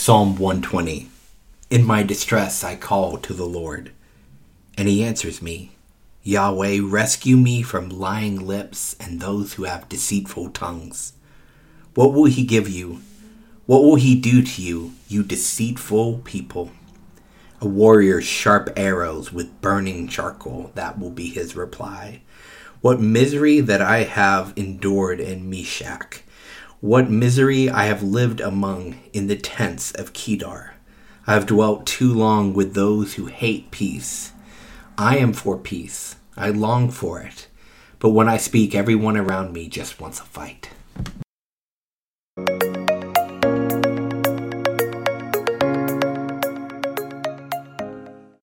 Psalm 120 In my distress I call to the Lord, and he answers me. Yahweh, rescue me from lying lips and those who have deceitful tongues. What will he give you? What will he do to you, you deceitful people? A warrior's sharp arrows with burning charcoal, that will be his reply. What misery that I have endured in Meshech what misery I have lived among in the tents of Kedar. I have dwelt too long with those who hate peace. I am for peace. I long for it. But when I speak, everyone around me just wants a fight.